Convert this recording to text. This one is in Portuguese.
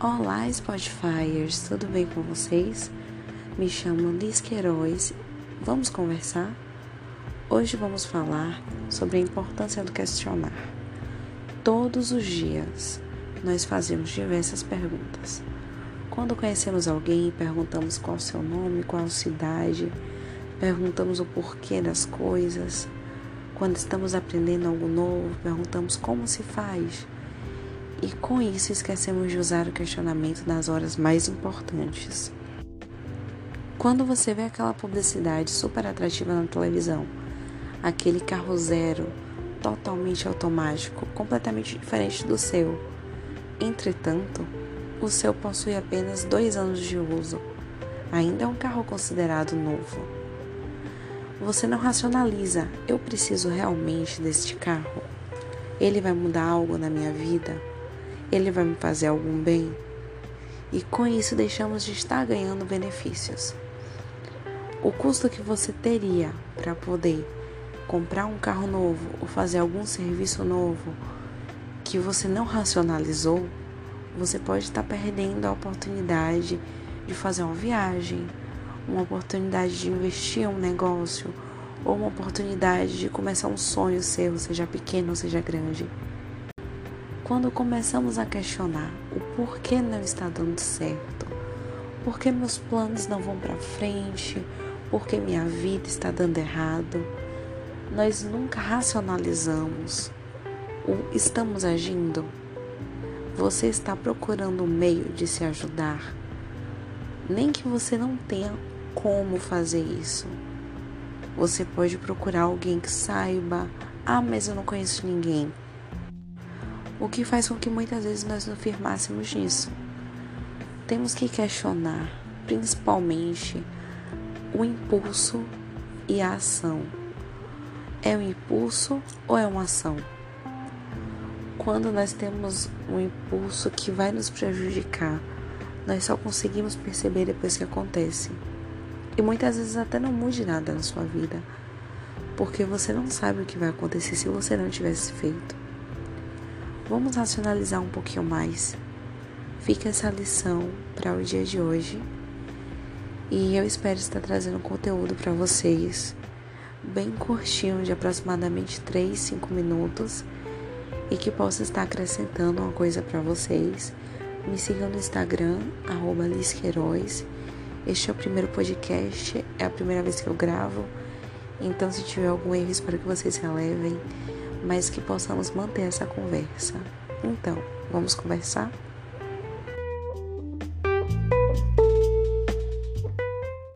Olá, Spotifyers, tudo bem com vocês? Me chamo Liz Queiroz. Vamos conversar? Hoje vamos falar sobre a importância do questionar. Todos os dias nós fazemos diversas perguntas. Quando conhecemos alguém, perguntamos qual o seu nome, qual cidade, perguntamos o porquê das coisas. Quando estamos aprendendo algo novo, perguntamos como se faz e com isso esquecemos de usar o questionamento nas horas mais importantes. Quando você vê aquela publicidade super atrativa na televisão, aquele carro zero, totalmente automático, completamente diferente do seu. Entretanto, o seu possui apenas dois anos de uso. Ainda é um carro considerado novo. Você não racionaliza, eu preciso realmente deste carro? Ele vai mudar algo na minha vida? Ele vai me fazer algum bem? E com isso deixamos de estar ganhando benefícios. O custo que você teria para poder comprar um carro novo ou fazer algum serviço novo que você não racionalizou, você pode estar perdendo a oportunidade de fazer uma viagem, uma oportunidade de investir em um negócio ou uma oportunidade de começar um sonho seu, seja pequeno ou seja grande. Quando começamos a questionar o porquê não está dando certo, por que meus planos não vão para frente, por que minha vida está dando errado, nós nunca racionalizamos o estamos agindo. Você está procurando um meio de se ajudar, nem que você não tenha como fazer isso. Você pode procurar alguém que saiba. Ah, mas eu não conheço ninguém o que faz com que muitas vezes nós não firmássemos nisso. Temos que questionar, principalmente, o impulso e a ação. É um impulso ou é uma ação? Quando nós temos um impulso que vai nos prejudicar, nós só conseguimos perceber depois que acontece. E muitas vezes até não mude nada na sua vida, porque você não sabe o que vai acontecer se você não tivesse feito. Vamos racionalizar um pouquinho mais. Fica essa lição para o dia de hoje. E eu espero estar trazendo conteúdo para vocês bem curtinho, de aproximadamente 3, 5 minutos, e que possa estar acrescentando uma coisa para vocês. Me sigam no Instagram, arroba Lisqueiroz. Este é o primeiro podcast, é a primeira vez que eu gravo. Então, se tiver algum erro, espero que vocês relevem mas que possamos manter essa conversa. Então, vamos conversar?